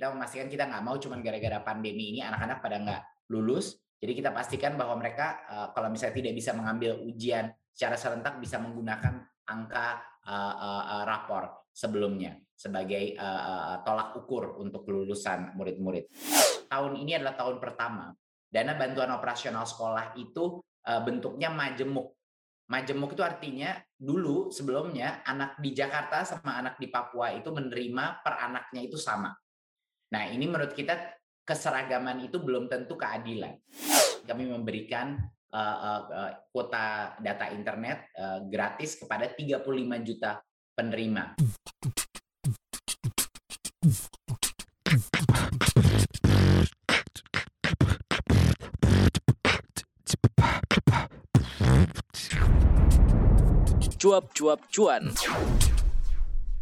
Kita memastikan kita nggak mau cuma gara-gara pandemi ini anak-anak pada nggak lulus. Jadi kita pastikan bahwa mereka uh, kalau misalnya tidak bisa mengambil ujian secara serentak bisa menggunakan angka uh, uh, rapor sebelumnya sebagai tolak ukur untuk kelulusan murid-murid. Tahun ini adalah tahun pertama dana bantuan operasional sekolah itu bentuknya majemuk. Majemuk itu artinya dulu sebelumnya anak di Jakarta sama anak di Papua itu menerima per anaknya itu sama. Nah, ini menurut kita keseragaman itu belum tentu keadilan. Kami memberikan uh, uh, kuota data internet uh, gratis kepada 35 juta penerima. Cuap-cuap cuan.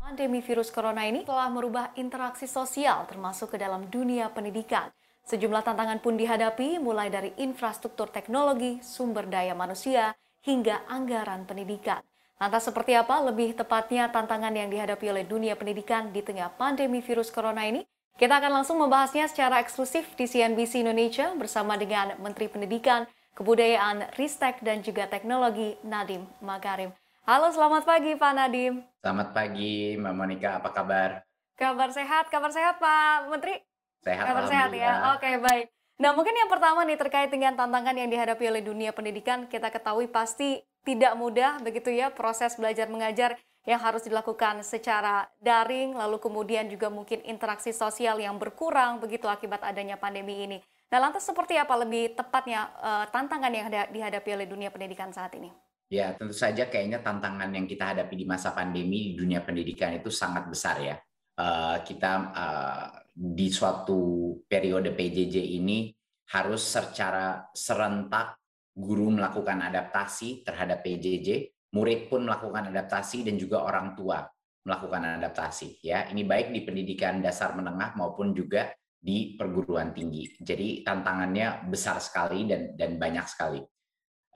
Pandemi virus corona ini telah merubah interaksi sosial termasuk ke dalam dunia pendidikan. Sejumlah tantangan pun dihadapi mulai dari infrastruktur teknologi, sumber daya manusia, hingga anggaran pendidikan. Lantas seperti apa lebih tepatnya tantangan yang dihadapi oleh dunia pendidikan di tengah pandemi virus corona ini? Kita akan langsung membahasnya secara eksklusif di CNBC Indonesia bersama dengan Menteri Pendidikan, Kebudayaan, Ristek, dan juga Teknologi Nadim Makarim. Halo, selamat pagi Pak Nadim. Selamat pagi Mbak Monika, apa kabar? Kabar sehat, kabar sehat Pak Menteri. Sehat, kabar sehat ya. Oke, baik. Nah, mungkin yang pertama nih terkait dengan tantangan yang dihadapi oleh dunia pendidikan, kita ketahui pasti tidak mudah begitu ya proses belajar mengajar yang harus dilakukan secara daring, lalu kemudian juga mungkin interaksi sosial yang berkurang begitu akibat adanya pandemi ini. Nah, lantas seperti apa lebih tepatnya uh, tantangan yang dihadapi oleh dunia pendidikan saat ini? Ya, tentu saja kayaknya tantangan yang kita hadapi di masa pandemi di dunia pendidikan itu sangat besar ya. Uh, kita uh, di suatu periode PJJ ini harus secara serentak guru melakukan adaptasi terhadap PJJ, murid pun melakukan adaptasi dan juga orang tua melakukan adaptasi ya. Ini baik di pendidikan dasar menengah maupun juga di perguruan tinggi. Jadi tantangannya besar sekali dan dan banyak sekali.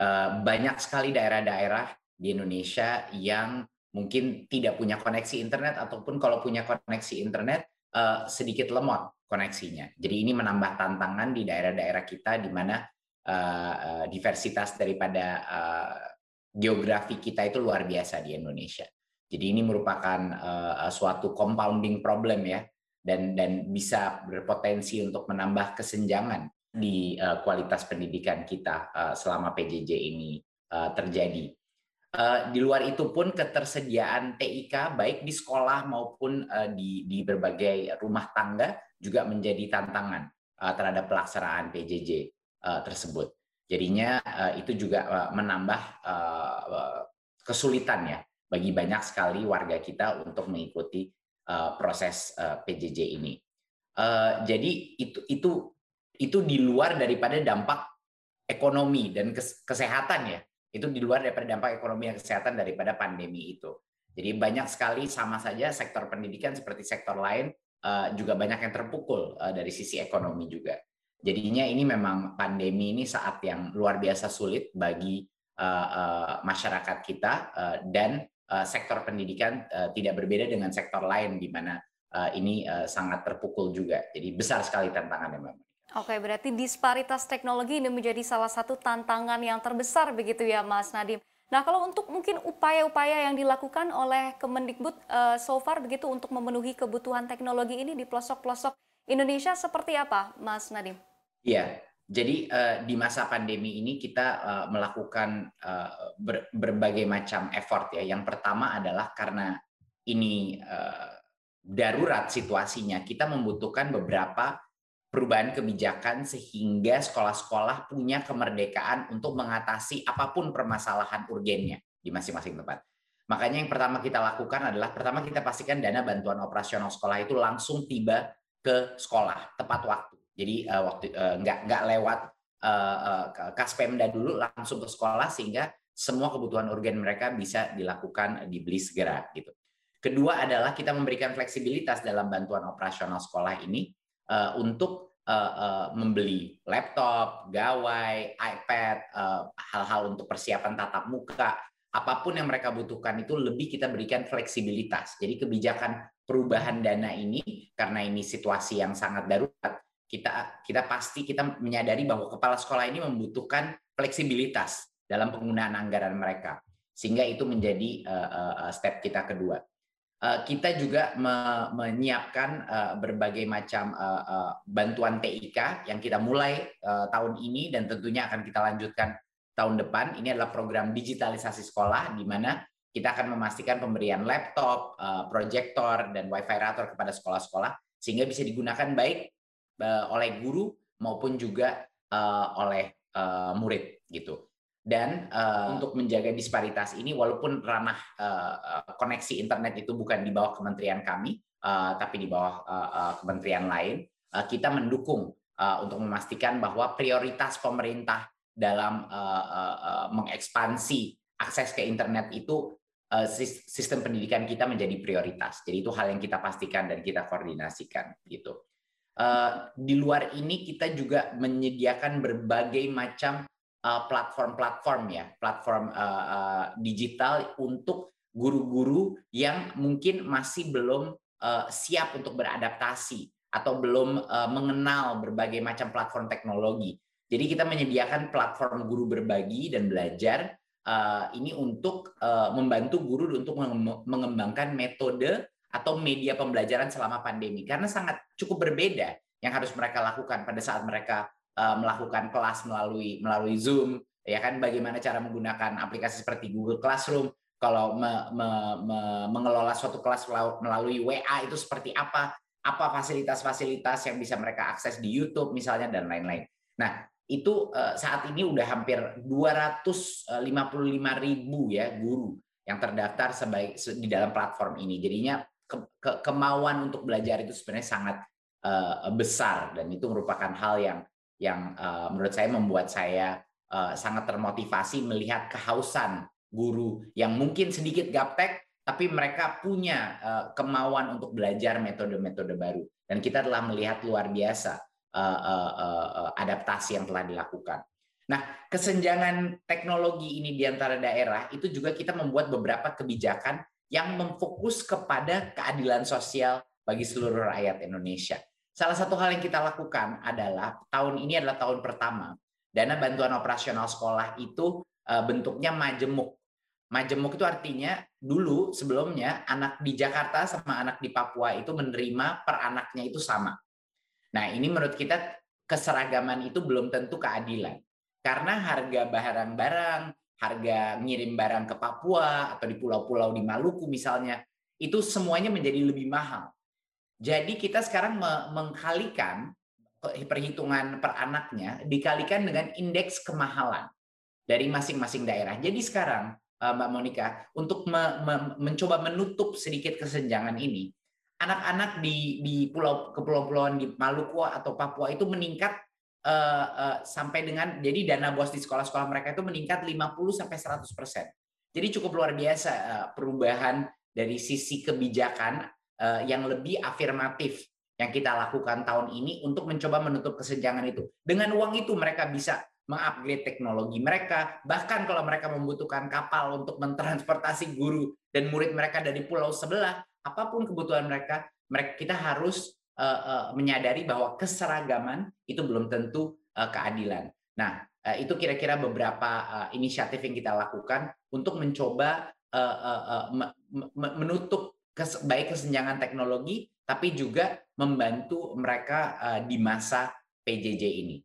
Eh, banyak sekali daerah-daerah di Indonesia yang mungkin tidak punya koneksi internet ataupun kalau punya koneksi internet uh, sedikit lemot koneksinya. Jadi ini menambah tantangan di daerah-daerah kita di mana uh, diversitas daripada uh, geografi kita itu luar biasa di Indonesia. Jadi ini merupakan uh, suatu compounding problem ya dan dan bisa berpotensi untuk menambah kesenjangan di uh, kualitas pendidikan kita uh, selama PJJ ini uh, terjadi. Uh, di luar itu pun ketersediaan TIK baik di sekolah maupun uh, di di berbagai rumah tangga juga menjadi tantangan uh, terhadap pelaksanaan PJJ uh, tersebut. Jadinya uh, itu juga uh, menambah uh, kesulitan ya bagi banyak sekali warga kita untuk mengikuti uh, proses uh, PJJ ini. Uh, jadi itu itu itu di luar daripada dampak ekonomi dan kesehatan ya. Itu di luar daripada dampak ekonomi dan kesehatan daripada pandemi itu. Jadi banyak sekali sama saja sektor pendidikan seperti sektor lain eh, juga banyak yang terpukul eh, dari sisi ekonomi juga. Jadinya ini memang pandemi ini saat yang luar biasa sulit bagi eh, masyarakat kita dan sektor pendidikan tidak berbeda dengan sektor lain di mana ini sangat terpukul juga. Jadi besar sekali tantangannya memang. Oke, berarti disparitas teknologi ini menjadi salah satu tantangan yang terbesar begitu ya Mas Nadim. Nah, kalau untuk mungkin upaya-upaya yang dilakukan oleh Kemendikbud uh, so far begitu untuk memenuhi kebutuhan teknologi ini di pelosok-pelosok Indonesia seperti apa, Mas Nadim? Iya, jadi uh, di masa pandemi ini kita uh, melakukan uh, ber, berbagai macam effort ya. Yang pertama adalah karena ini uh, darurat situasinya, kita membutuhkan beberapa perubahan kebijakan sehingga sekolah-sekolah punya kemerdekaan untuk mengatasi apa pun permasalahan urgennya di masing-masing tempat. Makanya yang pertama kita lakukan adalah pertama kita pastikan dana bantuan operasional sekolah itu langsung tiba ke sekolah tepat waktu. Jadi uh, waktu uh, nggak nggak lewat uh, uh, Kaspemda dulu langsung ke sekolah sehingga semua kebutuhan urgen mereka bisa dilakukan dibeli segera gitu. Kedua adalah kita memberikan fleksibilitas dalam bantuan operasional sekolah ini uh, untuk uh, uh, membeli laptop, gawai, iPad, hal-hal uh, untuk persiapan tatap muka, apa pun yang mereka butuhkan itu lebih kita berikan fleksibilitas. Jadi kebijakan perubahan dana ini karena ini situasi yang sangat darurat, kita kita pasti kita menyadari bahwa kepala sekolah ini membutuhkan fleksibilitas dalam penggunaan anggaran mereka. Sehingga itu menjadi step kita kedua. Kita juga menyiapkan berbagai macam bantuan TIK yang kita mulai tahun ini dan tentunya akan kita lanjutkan tahun depan. Ini adalah program digitalisasi sekolah di mana kita akan memastikan pemberian laptop, eh, proyektor, dan wifi router kepada sekolah-sekolah sehingga bisa digunakan baik eh, oleh guru maupun juga eh, oleh murid gitu. Dan untuk menjaga disparitas ini, walaupun ranah koneksi internet itu bukan di bawah kementerian kami, tapi di bawah kementerian lain, kita mendukung untuk memastikan bahwa prioritas pemerintah dalam mengekspansi akses ke internet itu sistem pendidikan kita menjadi prioritas. Jadi itu hal yang kita pastikan dan kita koordinasikan gitu. Di luar ini kita juga menyediakan berbagai macam platform-platform ya, platform digital untuk guru-guru yang mungkin masih belum siap untuk beradaptasi atau belum mengenal berbagai macam platform teknologi. Jadi kita menyediakan platform guru berbagi dan belajar uh, ini untuk uh, membantu guru untuk mengembangkan metode atau media pembelajaran selama pandemi karena sangat cukup berbeda yang harus mereka lakukan pada saat mereka uh, melakukan kelas melalui melalui Zoom ya kan bagaimana cara menggunakan aplikasi seperti Google Classroom kalau me, me, me, mengelola suatu kelas melalui WA itu seperti apa apa fasilitas-fasilitas yang bisa mereka akses di YouTube misalnya dan lain-lain. Nah, itu eh, saat ini udah hampir 255 ribu ya guru yang terdaftar sebaik di dalam platform ini. Jadinya ke, ke, kemauan untuk belajar itu sebenarnya sangat uh, besar dan itu merupakan hal yang yang uh, menurut saya membuat saya uh, sangat termotivasi melihat kehausan guru yang mungkin sedikit gaptek tapi mereka punya uh, kemauan untuk belajar metode-metode baru dan kita telah melihat luar biasa uh, uh, uh, adaptasi yang telah dilakukan. Nah, kesenjangan teknologi ini di antara daerah itu juga kita membuat beberapa kebijakan yang memfokus kepada keadilan sosial bagi seluruh rakyat Indonesia. Salah satu hal yang kita lakukan adalah tahun ini adalah tahun pertama dana bantuan operasional sekolah itu bentuknya majemuk. Majemuk itu artinya dulu sebelumnya anak di Jakarta sama anak di Papua itu menerima per anaknya itu sama. Nah, ini menurut kita keseragaman itu belum tentu keadilan. Karena harga barang-barang, harga ngirim barang ke Papua atau di pulau-pulau di Maluku misalnya, itu semuanya menjadi lebih mahal. Jadi kita sekarang mengkalikan perhitungan per anaknya dikalikan dengan indeks kemahalan dari masing-masing daerah. Jadi sekarang eh, Mbak Monica untuk mencoba menutup sedikit kesenjangan ini, anak-anak di di pulau kepulauan-pulauan di Maluku atau Papua itu meningkat uh, uh, sampai dengan jadi dana bos di sekolah-sekolah mereka itu meningkat 50 sampai 100 persen. Jadi cukup luar biasa perubahan dari sisi kebijakan yang lebih afirmatif yang kita lakukan tahun ini untuk mencoba menutup kesenjangan itu. Dengan uang itu mereka bisa mengupgrade teknologi mereka, bahkan kalau mereka membutuhkan kapal untuk mentransportasi guru dan murid mereka dari pulau sebelah, apa pun kebutuhan mereka, mereka kita harus uh, uh, menyadari bahwa keseragaman itu belum tentu uh, keadilan. Nah, uh, itu kira-kira beberapa uh, inisiatif yang kita lakukan untuk mencoba uh, uh, uh, menutup baik kesenjangan teknologi, tapi juga membantu mereka uh, di masa PJJ ini.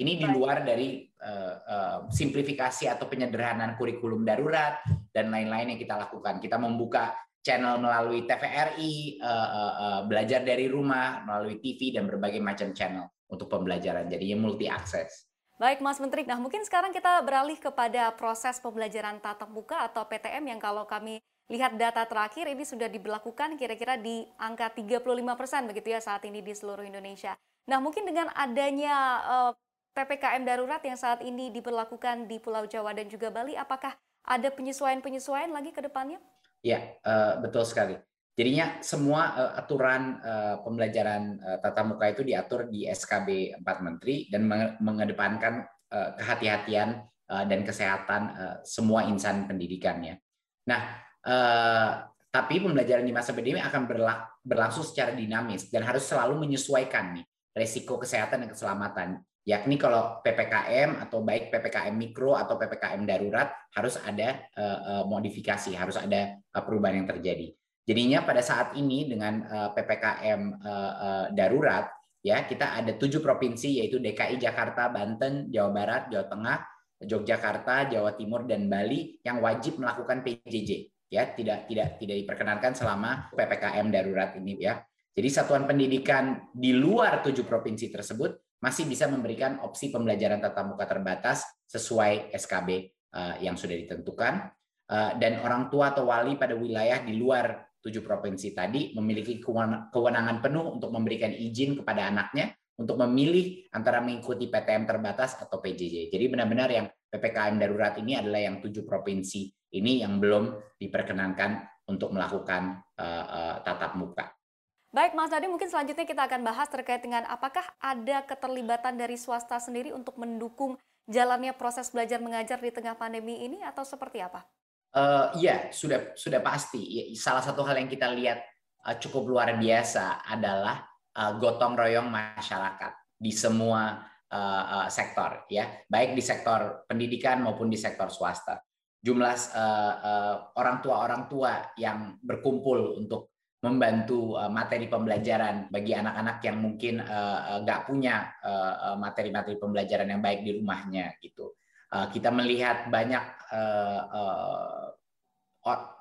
Ini di luar dari uh, uh, simplifikasi atau penyederhanaan kurikulum darurat dan lain-lain yang kita lakukan. Kita membuka channel melalui TVRI, uh, uh, uh, belajar dari rumah melalui TV dan berbagai macam channel untuk pembelajaran. Jadinya multi akses. Baik Mas Menteri, nah mungkin sekarang kita beralih kepada proses pembelajaran tatap muka atau PTM yang kalau kami lihat data terakhir ini sudah diberlakukan kira-kira di angka 35 persen begitu ya saat ini di seluruh Indonesia. Nah mungkin dengan adanya uh, PPKM darurat yang saat ini diberlakukan di Pulau Jawa dan juga Bali, apakah ada penyesuaian-penyesuaian lagi ke depannya? Ya, uh, betul sekali. Jadinya semua uh, aturan uh, pembelajaran uh, tatap muka itu diatur di SKB 4 Menteri dan mengedepankan uh, kehati-hatian uh, dan kesehatan uh, semua insan pendidikannya. Nah, tapi pembelajaran di masa pandemi akan berlangsung secara dinamis dan harus selalu menyesuaikan nih resiko kesehatan dan keselamatan. Yakni kalau PPKM atau baik PPKM mikro atau PPKM darurat harus ada uh, modifikasi, harus ada uh, perubahan yang terjadi. Jadinya pada saat ini dengan uh, PPKM uh, uh, darurat ya kita ada tujuh provinsi yaitu DKI Jakarta, Banten, Jawa Barat, Jawa Tengah, Yogyakarta, Jawa Timur dan Bali yang wajib melakukan PJJ ya tidak tidak tidak diperkenankan selama PPKM darurat ini ya. Jadi satuan pendidikan di luar tujuh provinsi tersebut masih bisa memberikan opsi pembelajaran tatap muka terbatas sesuai SKB uh, eh, yang sudah ditentukan uh, dan orang tua atau wali pada wilayah di luar tujuh provinsi tadi memiliki kewenangan penuh untuk memberikan izin kepada anaknya untuk memilih antara mengikuti PTM terbatas atau PJJ. Jadi benar-benar yang PPKM darurat ini adalah yang tujuh provinsi ini yang belum diperkenankan untuk melakukan uh, uh, tatap muka. Baik, Mas Nadi, mungkin selanjutnya kita akan bahas terkait dengan apakah ada keterlibatan dari swasta sendiri untuk mendukung jalannya proses belajar mengajar di tengah pandemi ini atau seperti apa? Uh, iya, sudah sudah pasti. Salah satu hal yang kita lihat uh, cukup luar biasa adalah uh, gotong royong masyarakat di semua uh, sektor ya. Baik di sektor pendidikan maupun di sektor swasta. Jumlah uh, uh, orang tua orang tua yang berkumpul untuk membantu materi pembelajaran bagi anak-anak yang mungkin nggak punya materi-materi pembelajaran yang baik di rumahnya gitu. Kita melihat banyak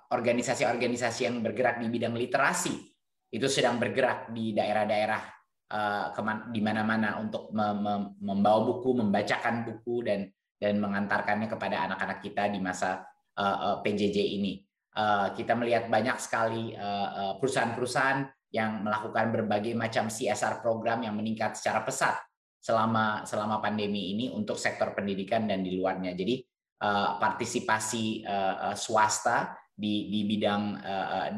organisasi-organisasi yang bergerak di bidang literasi itu sedang bergerak di daerah-daerah di mana-mana untuk membawa buku, membacakan buku dan dan mengantarkannya kepada anak-anak kita di masa eh, uh, PJJ ini. Kita melihat banyak sekali perusahaan-perusahaan yang melakukan berbagai macam CSR program yang meningkat secara pesat selama selama pandemi ini untuk sektor pendidikan dan di luarnya. Jadi partisipasi swasta di di bidang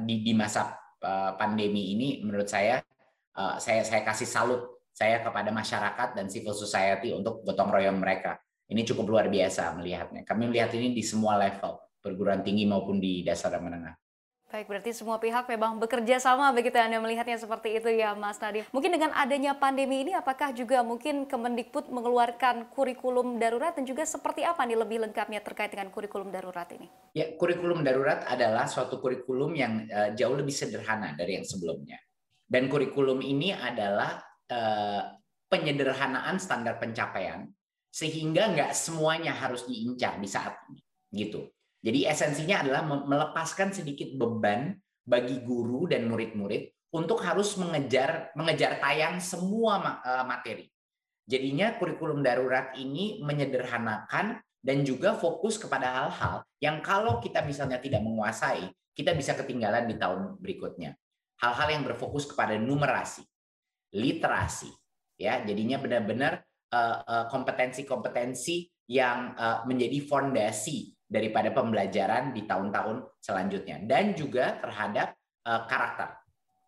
di di masa Eh, pandemi ini menurut saya uh, saya saya kasih salut saya kepada masyarakat dan civil society untuk gotong royong mereka. Ini cukup luar biasa melihatnya. Kami melihat ini di semua level, perguruan tinggi maupun di dasar dan menengah. Baik, berarti semua pihak memang bekerja sama begitu Anda melihatnya seperti itu ya Mas Nadiem. Mungkin dengan adanya pandemi ini apakah juga mungkin Kemendikbud mengeluarkan kurikulum darurat dan juga seperti apa nih lebih lengkapnya terkait dengan kurikulum darurat ini? Ya, kurikulum darurat adalah suatu kurikulum yang uh, jauh lebih sederhana dari yang sebelumnya. Dan kurikulum ini adalah uh, penyederhanaan standar pencapaian sehingga nggak semuanya harus diincar di saat ini gitu. Jadi esensinya adalah melepaskan sedikit beban bagi guru dan murid-murid untuk harus mengejar mengejar tayang semua eh, materi. Jadinya kurikulum darurat ini menyederhanakan dan juga fokus kepada hal-hal yang kalau kita misalnya tidak menguasai, kita bisa ketinggalan di tahun berikutnya. Hal-hal yang berfokus kepada numerasi, literasi, ya. Jadinya benar-benar eh, eh, kompetensi-kompetensi yang menjadi fondasi daripada pembelajaran di tahun-tahun selanjutnya. Dan juga terhadap karakter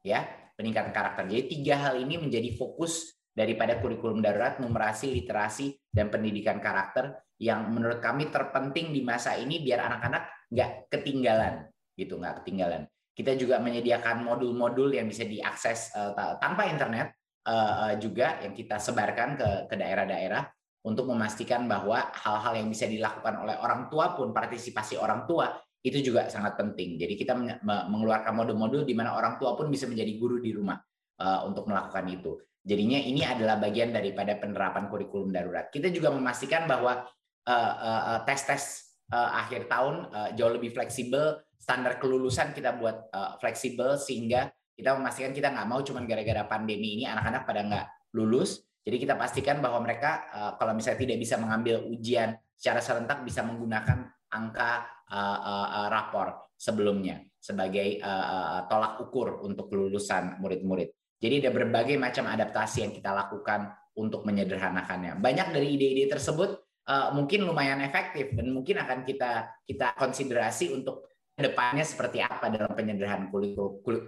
ya peningkatan karakter. Jadi tiga hal ini menjadi fokus daripada kurikulum darurat numerasi literasi dan pendidikan karakter yang menurut kami terpenting di masa ini biar anak-anak nggak ketinggalan gitu nggak ketinggalan kita juga menyediakan modul-modul yang bisa diakses uh, tanpa internet uh, juga yang kita sebarkan ke daerah-daerah untuk memastikan bahwa hal-hal yang bisa dilakukan oleh orang tua pun partisipasi orang tua itu juga sangat penting. Jadi kita mengeluarkan modul-modul di mana orang tua pun bisa menjadi guru di rumah uh, untuk melakukan itu. Jadinya ini adalah bagian daripada penerapan kurikulum darurat. Kita juga memastikan bahwa uh, uh, tes-tes uh, akhir tahun uh, jauh lebih fleksibel, standar kelulusan kita buat uh, fleksibel sehingga kita memastikan kita nggak mau cuma gara-gara pandemi ini anak-anak pada nggak lulus, jadi kita pastikan bahwa mereka uh, kalau misalnya tidak bisa mengambil ujian secara serentak bisa menggunakan angka uh, uh, rapor sebelumnya sebagai uh, tolak ukur untuk kelulusan murid-murid. Jadi ada berbagai macam adaptasi yang kita lakukan untuk menyederhanakannya. Banyak dari ide-ide tersebut uh, mungkin lumayan efektif dan mungkin akan kita kita konsiderasi untuk depannya seperti apa dalam penyederhanaan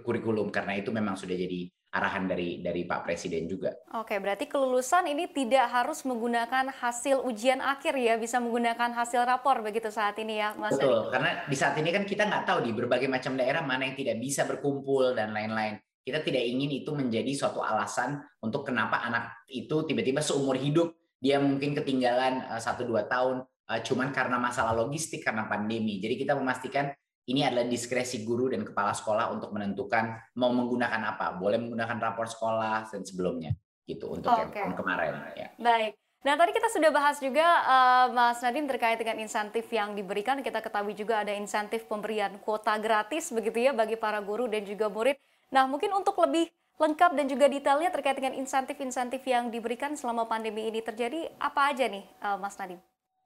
kurikulum karena itu memang sudah jadi arahan dari dari Pak Presiden juga. Oke, berarti kelulusan ini tidak harus menggunakan hasil ujian akhir ya, bisa menggunakan hasil rapor begitu saat ini ya, Mas. Betul, karena di saat ini kan kita nggak tahu di berbagai macam daerah mana yang tidak bisa berkumpul dan lain-lain. kita tidak ingin itu menjadi suatu alasan untuk kenapa anak itu tiba-tiba seumur hidup dia mungkin ketinggalan satu dua tahun cuman karena masalah logistik karena pandemi. Jadi kita memastikan ini adalah diskresi guru dan kepala sekolah untuk menentukan mau menggunakan apa. Boleh menggunakan rapor sekolah dan sebelumnya gitu untuk okay. yang kemarin ya. Baik. Nah, tadi kita sudah bahas juga uh, Mas Nadiem terkait dengan insentif yang diberikan. Kita ketahui juga ada insentif pemberian kuota gratis begitu ya bagi para guru dan juga murid. Nah, mungkin untuk lebih lengkap dan juga detailnya terkait dengan insentif-insentif yang diberikan selama pandemi ini terjadi, apa aja nih uh, Mas Nadiem?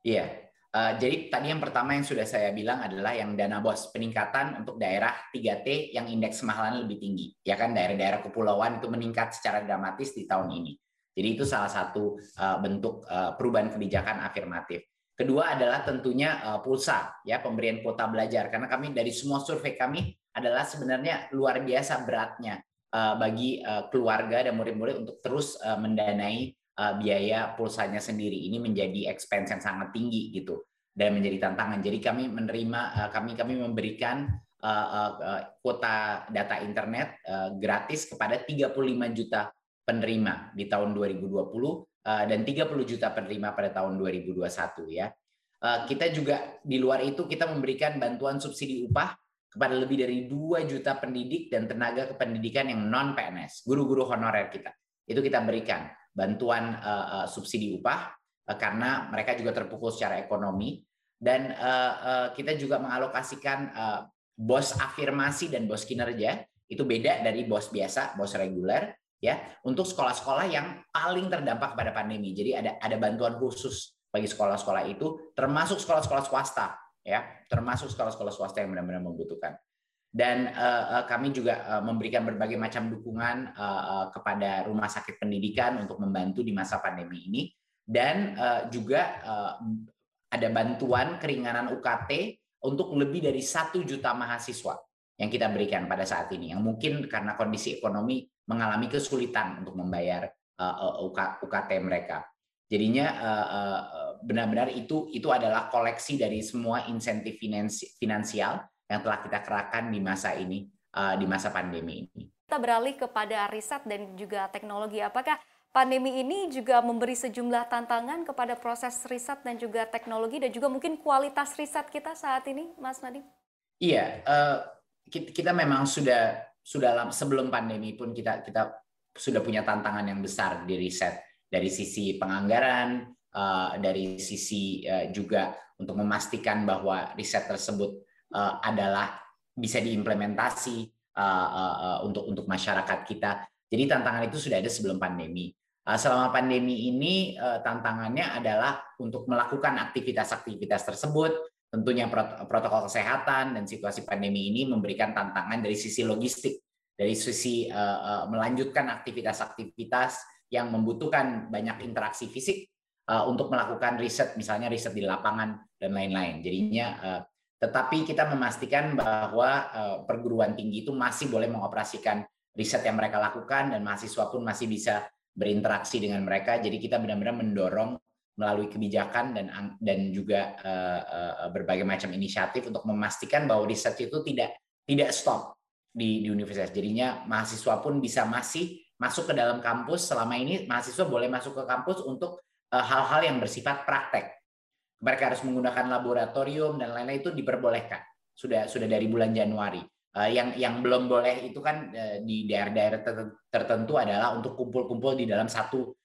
Iya, Uh, jadi tadi yang pertama yang sudah saya bilang adalah yang dana bos peningkatan untuk daerah 3T yang indeks kemahalan lebih tinggi. Ya kan daerah-daerah kepulauan itu meningkat secara dramatis di tahun ini. Jadi itu salah satu uh, bentuk uh, perubahan kebijakan afirmatif. Kedua adalah tentunya uh, pulsa ya pemberian kuota belajar karena kami dari semua survei kami adalah sebenarnya luar biasa beratnya uh, bagi uh, keluarga dan murid-murid untuk terus uh, mendanai uh, biaya pulsanya sendiri ini menjadi expense yang sangat tinggi gitu dan menjadi tantangan. Jadi kami menerima uh, kami kami memberikan uh, uh, kuota data internet uh, gratis kepada 35 juta penerima di tahun 2020 uh, dan 30 juta penerima pada tahun 2021 ya. Kita juga di luar itu kita memberikan bantuan subsidi upah kepada lebih dari 2 juta pendidik dan tenaga kependidikan yang non PNS, guru-guru honorer kita. Itu kita berikan bantuan uh, uh, subsidi upah uh, karena mereka juga terpukul secara ekonomi dan uh, uh, kita juga mengalokasikan uh, bos afirmasi dan bos kinerja itu beda dari bos biasa, bos reguler ya untuk sekolah-sekolah yang paling terdampak pada pandemi. Jadi ada ada bantuan khusus bagi sekolah-sekolah itu termasuk sekolah-sekolah swasta ya, termasuk sekolah-sekolah swasta yang benar-benar membutuhkan. Dan uh, kami juga uh, memberikan berbagai macam dukungan uh, kepada rumah sakit pendidikan untuk membantu di masa pandemi ini. Dan uh, juga uh, ada bantuan keringanan UKT untuk lebih dari satu juta mahasiswa yang kita berikan pada saat ini. Yang mungkin karena kondisi ekonomi mengalami kesulitan untuk membayar uh, UKT mereka. Jadinya benar-benar itu itu adalah koleksi dari semua insentif finansial yang telah kita kerahkan di masa ini, uh, di masa pandemi ini. Kita beralih kepada riset dan juga teknologi. Apakah pandemi ini juga memberi sejumlah tantangan kepada proses riset dan juga teknologi dan juga mungkin kualitas riset kita saat ini, Mas Nadiem? Iya, uh, kita memang sudah sudah sebelum pandemi pun kita kita sudah punya tantangan yang besar di riset dari sisi penganggaran, uh, dari sisi uh, juga untuk memastikan bahwa riset tersebut uh, adalah bisa diimplementasi untuk untuk masyarakat kita. Jadi tantangan itu sudah ada sebelum pandemi. Selama pandemi ini tantangannya adalah untuk melakukan aktivitas-aktivitas tersebut. Tentunya protokol kesehatan dan situasi pandemi ini memberikan tantangan dari sisi logistik, dari sisi melanjutkan aktivitas-aktivitas yang membutuhkan banyak interaksi fisik uh, untuk melakukan riset, misalnya riset di lapangan dan lain-lain. Jadinya uh, tetapi kita memastikan bahwa eh, perguruan tinggi itu masih boleh mengoperasikan riset yang mereka lakukan dan mahasiswa pun masih bisa berinteraksi dengan mereka. Jadi kita benar-benar mendorong melalui kebijakan dan dan juga uh, uh, berbagai macam inisiatif untuk memastikan bahwa riset itu tidak tidak stop di, di universitas. Jadinya mahasiswa pun bisa masih masuk ke dalam kampus. Selama ini mahasiswa boleh masuk ke kampus untuk hal-hal uh, yang bersifat praktek mereka harus menggunakan laboratorium dan lain-lain itu diperbolehkan sudah sudah dari bulan Januari. Uh, yang yang belum boleh itu kan uh, di daerah-daerah tertentu adalah untuk kumpul-kumpul di dalam satu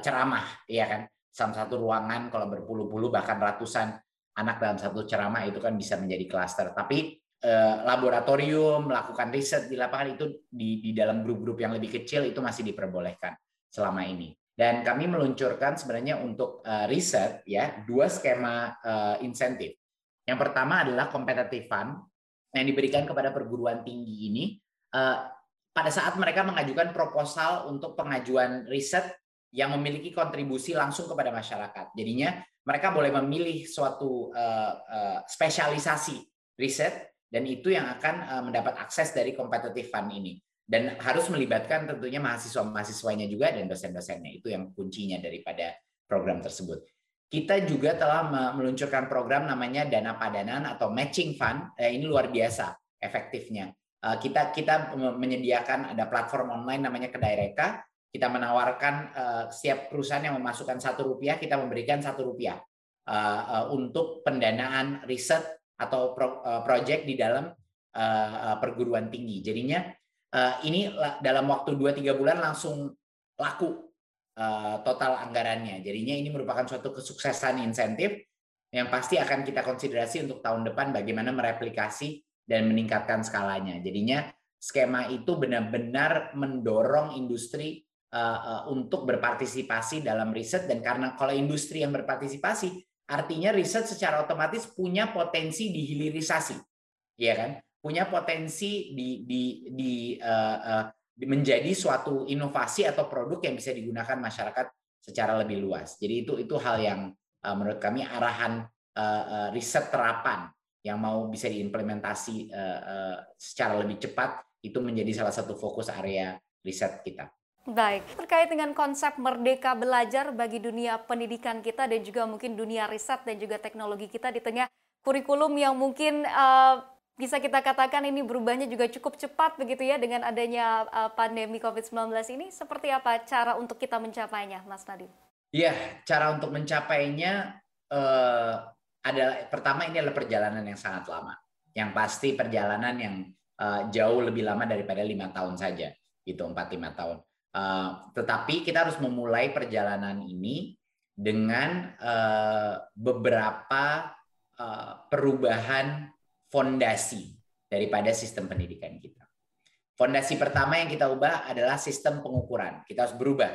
ceramah, ya kan? Dalam satu ruangan kalau berpuluh-puluh bahkan ratusan anak dalam satu ceramah itu kan bisa menjadi klaster. Tapi uh, laboratorium melakukan riset di lapangan itu di di dalam grup-grup yang lebih kecil itu masih diperbolehkan selama ini. Dan kami meluncurkan sebenarnya untuk uh, riset ya dua skema uh, insentif. Yang pertama adalah competitive fund yang diberikan kepada perguruan tinggi ini pada saat mereka mengajukan proposal untuk pengajuan riset yang memiliki kontribusi langsung kepada masyarakat. Jadinya mereka boleh memilih suatu uh, uh, spesialisasi riset dan itu yang akan uh, mendapat akses dari competitive fund ini dan harus melibatkan tentunya mahasiswa-mahasiswanya juga dan dosen-dosennya itu yang kuncinya daripada program tersebut. Kita juga telah meluncurkan program namanya dana padanan atau matching fund. Eh, ini luar biasa efektifnya. kita kita menyediakan ada platform online namanya Kedai Reka. Kita menawarkan setiap perusahaan yang memasukkan satu rupiah, kita memberikan satu rupiah untuk pendanaan riset atau proyek di dalam perguruan tinggi. Jadinya ini dalam waktu 2-3 bulan langsung laku total anggarannya. Jadinya ini merupakan suatu kesuksesan insentif yang pasti akan kita konsiderasi untuk tahun depan bagaimana mereplikasi dan meningkatkan skalanya. Jadinya skema itu benar-benar mendorong industri uh, uh, untuk berpartisipasi dalam riset dan karena kalau industri yang berpartisipasi artinya riset secara otomatis punya potensi dihilirisasi. Ya kan? Punya potensi di di di uh, uh, menjadi suatu inovasi atau produk yang bisa digunakan masyarakat secara lebih luas. Jadi itu itu hal yang uh, menurut kami arahan uh, uh, riset terapan yang mau bisa diimplementasi uh, uh, secara lebih cepat itu menjadi salah satu fokus area riset kita. Baik, terkait dengan konsep merdeka belajar bagi dunia pendidikan kita dan juga mungkin dunia riset dan juga teknologi kita di tengah kurikulum yang mungkin uh, bisa kita katakan ini berubahnya juga cukup cepat begitu ya dengan adanya uh, pandemi COVID-19 ini. Seperti apa cara untuk kita mencapainya, Mas Nadiem? Iya, cara untuk mencapainya uh, adalah pertama ini adalah perjalanan yang sangat lama. Yang pasti perjalanan yang uh, jauh lebih lama daripada lima tahun saja, gitu empat lima tahun. Uh, tetapi kita harus memulai perjalanan ini dengan uh, beberapa uh, perubahan fondasi daripada sistem pendidikan kita. Fondasi pertama yang kita ubah adalah sistem pengukuran. Kita harus berubah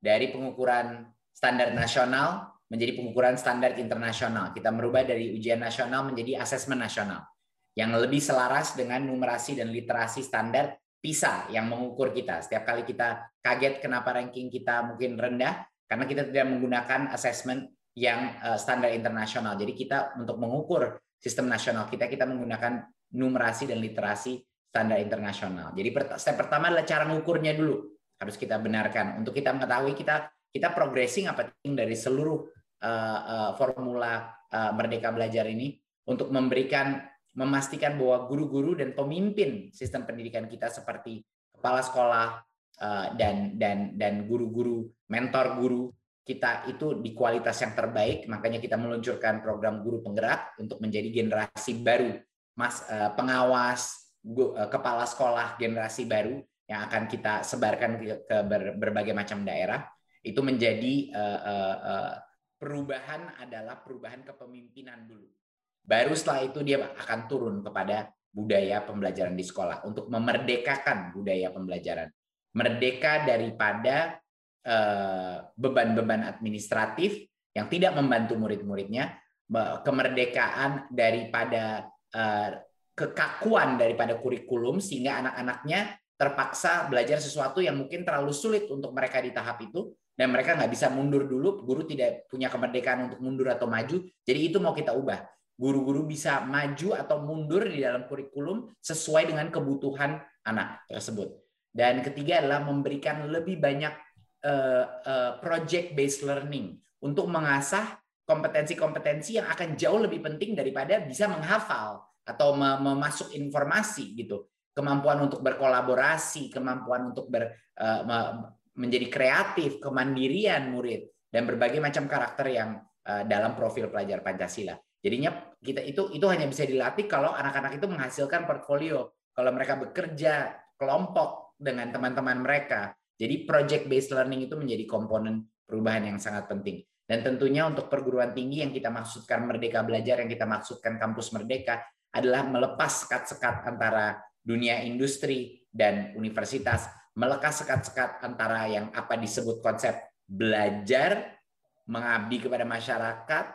dari pengukuran standar nasional menjadi pengukuran standar internasional. Kita merubah dari ujian nasional menjadi asesmen nasional yang lebih selaras dengan numerasi dan literasi standar PISA yang mengukur kita. Setiap kali kita kaget kenapa ranking kita mungkin rendah, karena kita tidak menggunakan asesmen yang eh, standar internasional. Jadi kita untuk mengukur sistem nasional kita, kita menggunakan numerasi dan literasi standar internasional. Jadi step pertama adalah cara mengukurnya dulu harus kita benarkan untuk kita mengetahui kita kita progressing apa dari seluruh uh, uh, formula uh, Merdeka Belajar ini untuk memberikan memastikan bahwa guru-guru dan pemimpin sistem pendidikan kita seperti kepala sekolah uh, dan dan dan guru-guru mentor guru kita itu di kualitas yang terbaik. Makanya kita meluncurkan program guru penggerak untuk menjadi generasi baru. Mas uh, pengawas uh, kepala sekolah generasi baru yang akan kita sebarkan ke, ke ber, berbagai macam daerah. Itu menjadi perubahan adalah perubahan kepemimpinan dulu. Baru setelah itu dia akan turun kepada budaya pembelajaran di sekolah untuk memerdekakan budaya pembelajaran. Merdeka daripada beban-beban administratif yang tidak membantu murid-muridnya, kemerdekaan daripada kekakuan daripada kurikulum sehingga anak-anaknya terpaksa belajar sesuatu yang mungkin terlalu sulit untuk mereka di tahap itu dan mereka nggak bisa mundur dulu, guru tidak punya kemerdekaan untuk mundur atau maju. Jadi itu mau kita ubah. Guru-guru bisa maju atau mundur di dalam kurikulum sesuai dengan kebutuhan anak tersebut. Dan ketiga adalah memberikan lebih banyak uh, uh, project based learning untuk mengasah kompetensi-kompetensi yang akan jauh lebih penting daripada bisa menghafal atau memasuk informasi gitu. Kemampuan untuk berkolaborasi, kemampuan untuk ber, uh, menjadi kreatif, kemandirian murid dan berbagai macam karakter yang dalam profil pelajar Pancasila. Jadinya kita itu itu hanya bisa dilatih kalau anak-anak itu menghasilkan portfolio, kalau mereka bekerja kelompok dengan teman-teman mereka. Jadi project based learning itu menjadi komponen perubahan yang sangat penting. Dan tentunya untuk perguruan tinggi yang kita maksudkan Merdeka Belajar, yang kita maksudkan kampus Merdeka adalah melepas sekat-sekat antara dunia industri dan universitas melekas sekat-sekat antara yang apa disebut konsep belajar, mengabdi kepada masyarakat,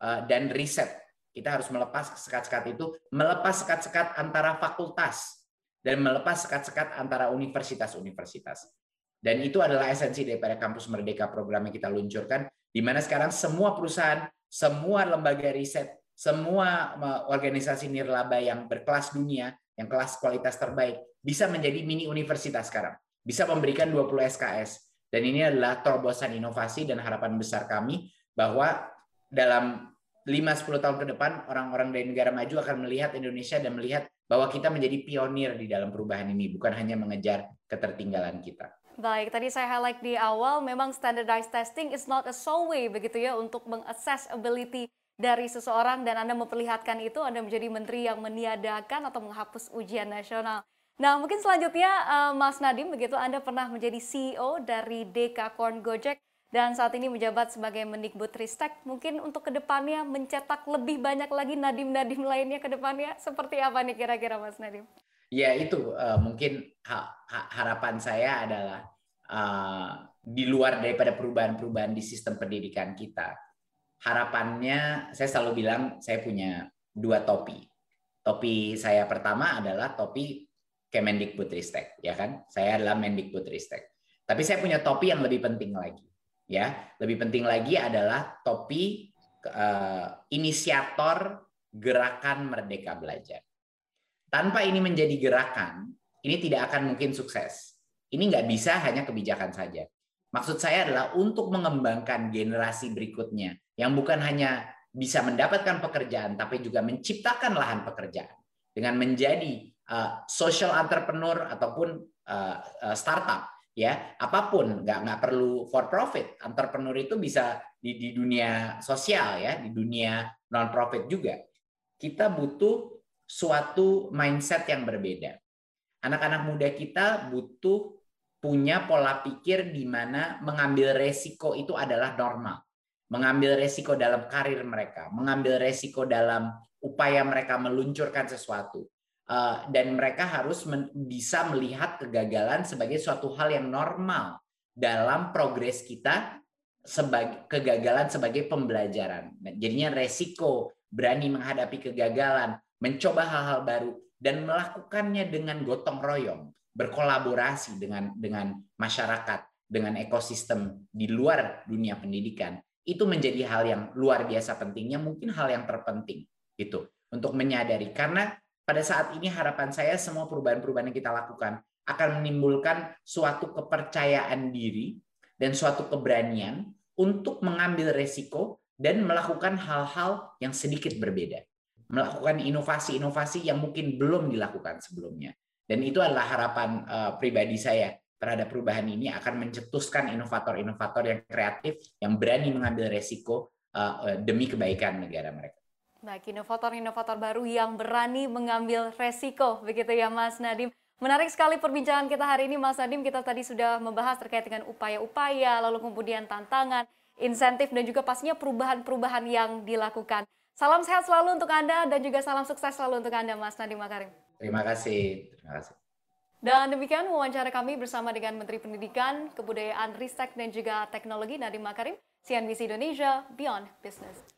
dan riset. Kita harus melepas sekat-sekat itu, melepas sekat-sekat antara fakultas, dan melepas sekat-sekat antara universitas-universitas. Dan itu adalah esensi daripada Kampus Merdeka program yang kita luncurkan, di mana sekarang semua perusahaan, semua lembaga riset, semua eh, organisasi nirlaba yang berkelas dunia, yang kelas kualitas terbaik, bisa menjadi mini universitas sekarang bisa memberikan 20 SKS. Dan ini adalah terobosan inovasi dan harapan besar kami bahwa dalam 5-10 tahun ke depan orang-orang dari negara maju akan melihat Indonesia dan melihat bahwa kita menjadi pionir di dalam perubahan ini, bukan hanya mengejar ketertinggalan kita. Baik, tadi saya highlight di awal, memang standardized testing is not a sole way begitu ya untuk mengassess ability dari seseorang dan Anda memperlihatkan itu Anda menjadi menteri yang meniadakan atau menghapus ujian nasional. Nah, mungkin selanjutnya uh, Mas Nadim begitu Anda pernah menjadi CEO dari Dekakorn Gojek dan saat ini menjabat sebagai Mendikbud Ristek. Mungkin untuk ke depannya mencetak lebih banyak lagi Nadim-Nadim lainnya ke depannya. Seperti apa nih kira-kira Mas Nadim? Ya itu uh, mungkin ha ha harapan saya adalah uh, di luar daripada perubahan-perubahan di sistem pendidikan kita. Harapannya saya selalu bilang saya punya dua topi. Topi saya pertama adalah topi Kemendikbudristek, ya kan? Saya adalah Mendikbudristek. Tapi saya punya topi yang lebih penting lagi, ya. Lebih penting lagi adalah topi uh, inisiator gerakan Merdeka Belajar. Tanpa ini menjadi gerakan, ini tidak akan mungkin sukses. Ini nggak bisa hanya kebijakan saja. Maksud saya adalah untuk mengembangkan generasi berikutnya yang bukan hanya bisa mendapatkan pekerjaan, tapi juga menciptakan lahan pekerjaan dengan menjadi uh, social entrepreneur ataupun uh, uh, startup ya apa pun nggak nggak perlu for profit. Entrepreneur itu bisa di, di dunia sosial ya di dunia non profit juga. Kita butuh suatu mindset yang berbeda. Anak-anak muda kita butuh punya pola pikir di mana mengambil resiko itu adalah normal. Mengambil resiko dalam karir mereka mengambil resiko dalam upaya mereka meluncurkan sesuatu Eh, dan mereka harus bisa melihat kegagalan sebagai suatu hal yang normal dalam progres kita sebagai kegagalan sebagai pembelajaran. Jadinya resiko berani menghadapi kegagalan, mencoba hal-hal baru dan melakukannya dengan gotong royong, berkolaborasi dengan dengan masyarakat, dengan ekosistem di luar dunia pendidikan. Itu menjadi hal yang luar biasa pentingnya, mungkin hal yang terpenting itu untuk menyadari karena pada saat ini harapan saya semua perubahan-perubahan yang kita lakukan akan menimbulkan suatu kepercayaan diri dan suatu keberanian untuk mengambil resiko dan melakukan hal-hal yang sedikit berbeda. Melakukan inovasi-inovasi yang mungkin belum dilakukan sebelumnya. Dan itu adalah harapan uh, pribadi saya terhadap perubahan ini akan mencetuskan inovator-inovator yang kreatif, yang berani mengambil resiko uh, demi kebaikan negara mereka. Baik, inovator-inovator baru yang berani mengambil resiko, begitu ya Mas Nadim. Menarik sekali perbincangan kita hari ini Mas Nadim. Kita tadi sudah membahas terkait dengan upaya-upaya, lalu kemudian tantangan, insentif, dan juga pastinya perubahan-perubahan yang dilakukan. Salam sehat selalu untuk Anda dan juga salam sukses selalu untuk Anda Mas Nadim Makarim. Terima kasih. Terima kasih. Dan demikian wawancara kami bersama dengan Menteri Pendidikan, Kebudayaan, Ristek, dan juga Teknologi Nadiem Makarim, CNBC Indonesia, Beyond Business.